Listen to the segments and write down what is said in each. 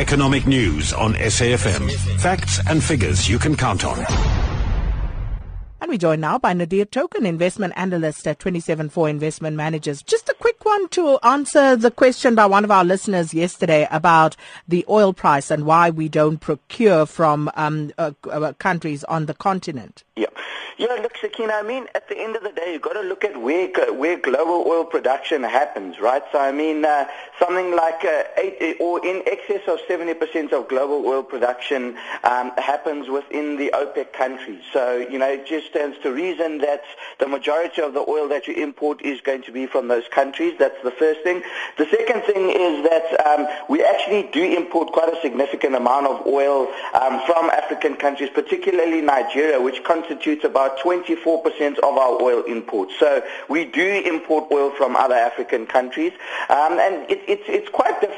Economic news on SAFM. Facts and figures you can count on. We're joined now by Nadir Tokhan, investment analyst at 27-Four Investment Managers. Just a quick one to answer the question by one of our listeners yesterday about the oil price and why we don't procure from um, uh, uh, countries on the continent. Yeah. Yeah, look, Sakina, I mean, at the end of the day, you've got to look at where, where global oil production happens, right? So, I mean, uh, something like uh, eight, or in excess of 70% of global oil production um, happens within the OPEC countries. So, you know, just stands to reason that the majority of the oil that you import is going to be from those countries. That's the first thing. The second thing is that um, we actually do import quite a significant amount of oil um, from African countries, particularly Nigeria, which constitutes about about 24% of our oil imports. So we do import oil from other African countries. Um, and it, it's, it's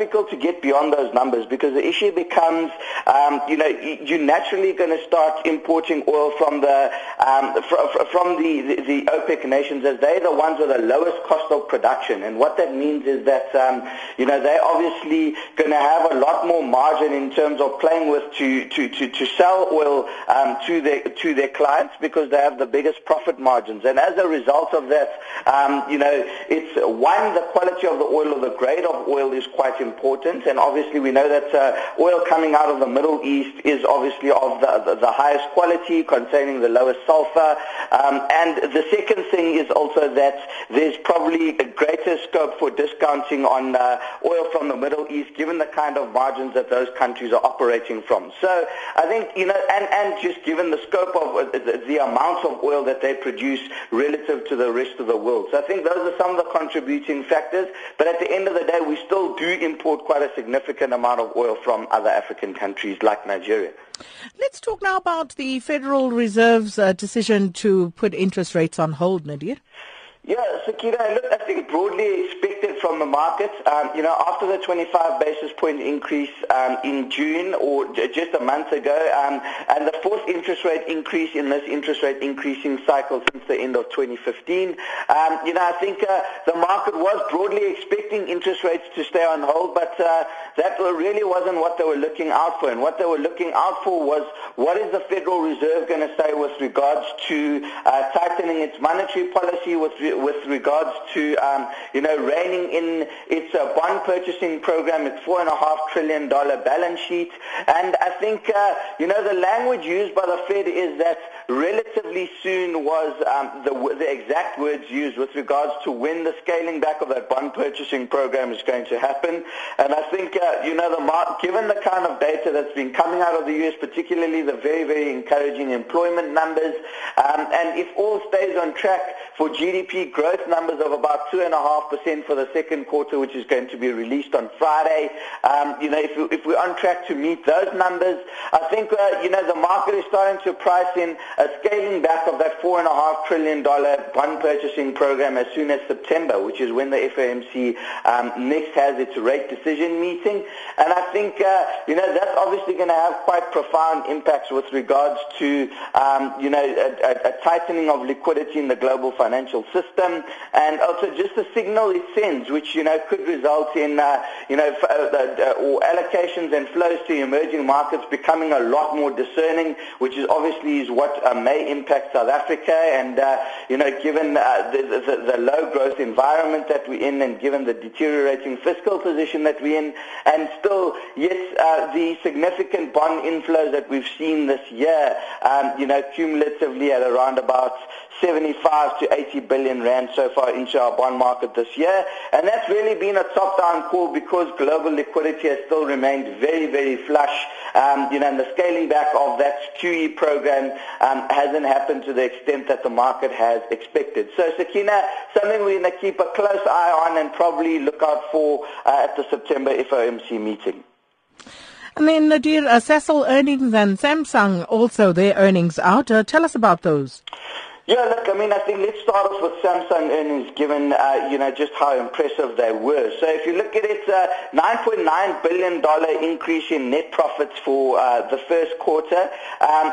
difficult to get beyond those numbers because the issue becomes, um, you know, you're naturally going to start importing oil from the, um, fr- from the, the, the, OPEC nations as they're the ones with the lowest cost of production. And what that means is that, um, you know, they're obviously going to have a lot more margin in terms of playing with to, to, to, to sell oil um, to, their, to their clients because they have the biggest profit margins. And as a result of that, um, you know, it's one, the quality of the oil or the grade of oil is quite important. And obviously we know that uh, oil coming out of the Middle East is obviously of the, the, the highest quality, containing the lowest sulfur. Um, and the second thing is also that there's probably a greater scope for discounting on uh, oil from the Middle East, given the kind of margins that those countries are operating from. So I think, you know, and, and just given the scope of uh, the, the amount amounts of oil that they produce relative to the rest of the world. So I think those are some of the contributing factors. But at the end of the day, we still do import quite a significant amount of oil from other African countries like Nigeria. Let's talk now about the Federal Reserve's uh, decision to put interest rates on hold, Nadir. Yeah, Sakina, look, I think broadly expected from the market. Um, you know, after the 25 basis point increase um, in June or just a month ago, um, and the fourth interest rate increase in this interest rate increasing cycle since the end of 2015, um, you know, I think uh, the market was broadly expecting interest rates to stay on hold, but uh, that really wasn't what they were looking out for. And what they were looking out for was what is the Federal Reserve going to say with regards to uh, tightening its monetary policy with re- with regards to, um, you know, reining in its uh, bond purchasing program, its four and a half trillion dollar balance sheet. And I think, uh, you know, the language used by the Fed is that relatively soon was um, the, the exact words used with regards to when the scaling back of that bond purchasing program is going to happen. And I think, uh, you know, the given the kind of data that's been coming out of the U.S., particularly the very, very encouraging employment numbers, um, and if all stays on track for GDP growth numbers of about 2.5% for the second quarter, which is going to be released on Friday, um, you know, if, we, if we're on track to meet those numbers, I think, uh, you know, the market is starting to price in a scaling back of that $4.5 trillion bond purchasing program as soon as September, which is when the FOMC um, next has its rate decision meeting. And I think, uh, you know, that's obviously going to have quite profound impacts with regards to, um, you know, a, a, a, tightening of liquidity in the global financial system and also just the signal it sends, which, you know, could result in, uh, you know, f- uh, or allocations and flows to emerging markets becoming a lot more discerning, which is obviously is what uh, may impact South Africa. And, uh, you know, given uh, the, the, the, low growth environment that we're in and given the deteriorating fiscal position that we're in, and still, yes, uh, the significant bond inflows that we've seen this year, um, you know, cumulatively at around about 75 to 80 billion rand so far into our bond market this year. And that's really been a top-down call because global liquidity has still remained very, very flush. Um, you know, and the scaling back of that QE program um, hasn't happened to the extent that the market has expected. So, Sakina, something we're going to keep a close eye on and probably look out for uh, at the September FOMC meeting. And then, Nadir, uh, Sasol earnings and Samsung also their earnings out. Uh, tell us about those. Yeah, look, I mean, I think let's start off with Samsung earnings, given uh, you know just how impressive they were. So if you look at it, uh, 9.9 billion dollar increase in net profits for uh, the first quarter. Um,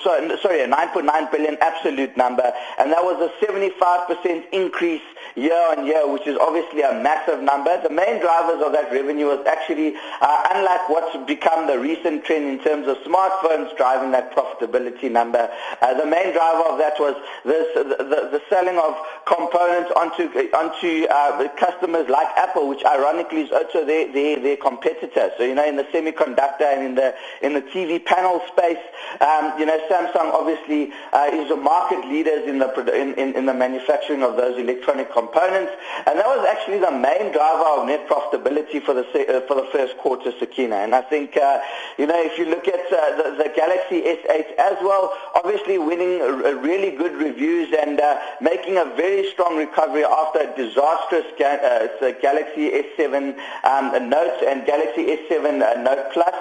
so, sorry, a 9.9 billion absolute number, and that was a 75 percent increase year on year, which is obviously a massive number. The main drivers of that revenue was actually, uh, unlike what's become the recent trend in terms of smartphones driving that profitability number, uh, the main driver of that was this, the, the, the selling of components onto onto uh, customers like Apple, which ironically is also their, their, their competitor. So you know, in the semiconductor and in the in the TV panel space, um, you know, Samsung obviously uh, is a market leaders in the in, in, in the manufacturing of those electronic components components, and that was actually the main driver of net profitability for the uh, for the first quarter, Sakina. And I think uh, you know if you look at uh, the, the, Galaxy S8 as well, obviously winning a really good reviews and uh, making a very strong recovery after a disastrous ga- uh, Galaxy S7 um, Note and Galaxy S7 uh, Note Plus,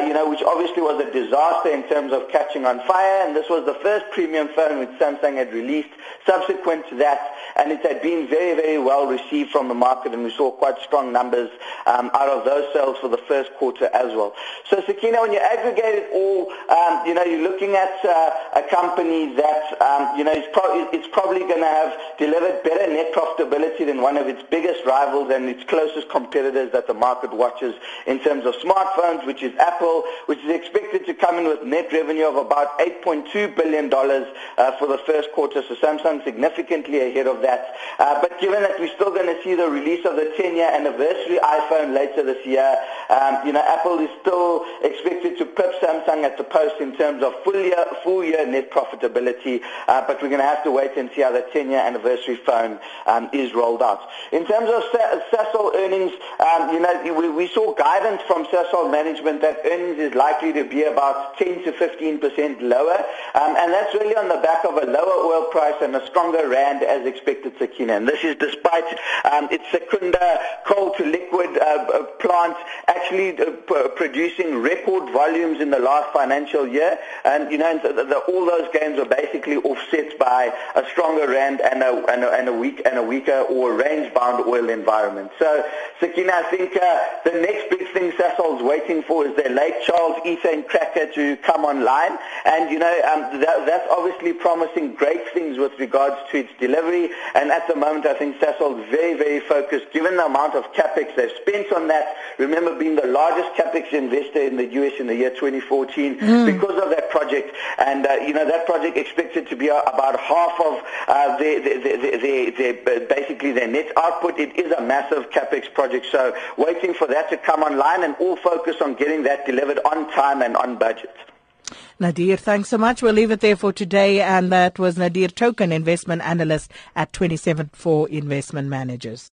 you know, which obviously was a disaster in terms of catching on fire. And this was the first premium phone which Samsung had released subsequent to that, and it had been very, very well received from the market, and we saw quite strong numbers um, out of those sales for the first quarter as well. So, Sakina, when you aggregate it all, um, you know, you're looking at uh, a company that, um, you know, is pro- it's probably going to have delivered better net profitability than one of its biggest rivals and its closest competitors that the market watches in terms of smartphones, which is Apple, which is expected to come in with net revenue of about $8.2 billion uh, for the first quarter. So Samsung significantly ahead of that. Uh, but given that we're still going to see the release of the 10-year anniversary iPhone later this year, um, you know, Apple is still expected to pip Samsung at the post in terms of full year, full year net profitability. Uh, but we're going to have to wait and see how the 10-year anniversary phone um, is rolled out. In terms of Sasol earnings, um, you know, we, we, saw guidance from Sasol management that earnings is likely to be about 10 to 15 percent lower, um, and that's really on the back of a lower oil price and a stronger rand as expected, Sakina. And this is despite um, its Secunda coal to liquid uh, uh plant actually uh, p- producing record volumes in the last financial year. And, you know, the, the, all those gains are basically offset by a stronger rand and a, and a, and a, weak, and a weaker or range-bound oil environment. So, Sakina, I think uh, the next big thing Sasol's waiting for is their Lake Charles ethane cracker to come online. And, you know, um, that, that's obviously promising great things with regards to its delivery. And at the moment, I think Sasol is very, very focused, given the amount of capex they've spent on that. Remember being the largest capex investor in the U.S. in the year 2014 mm. because of that project. And, uh, you know, that project expected to be about half of uh, their, their, their, their, basically their net output. It is a massive capex project. So waiting for that to come online and all focus on getting that delivered on time and on budget. Nadir, thanks so much. We'll leave it there for today. And that was Nadir Tokhan, investment analyst at 27-Four Investment Managers.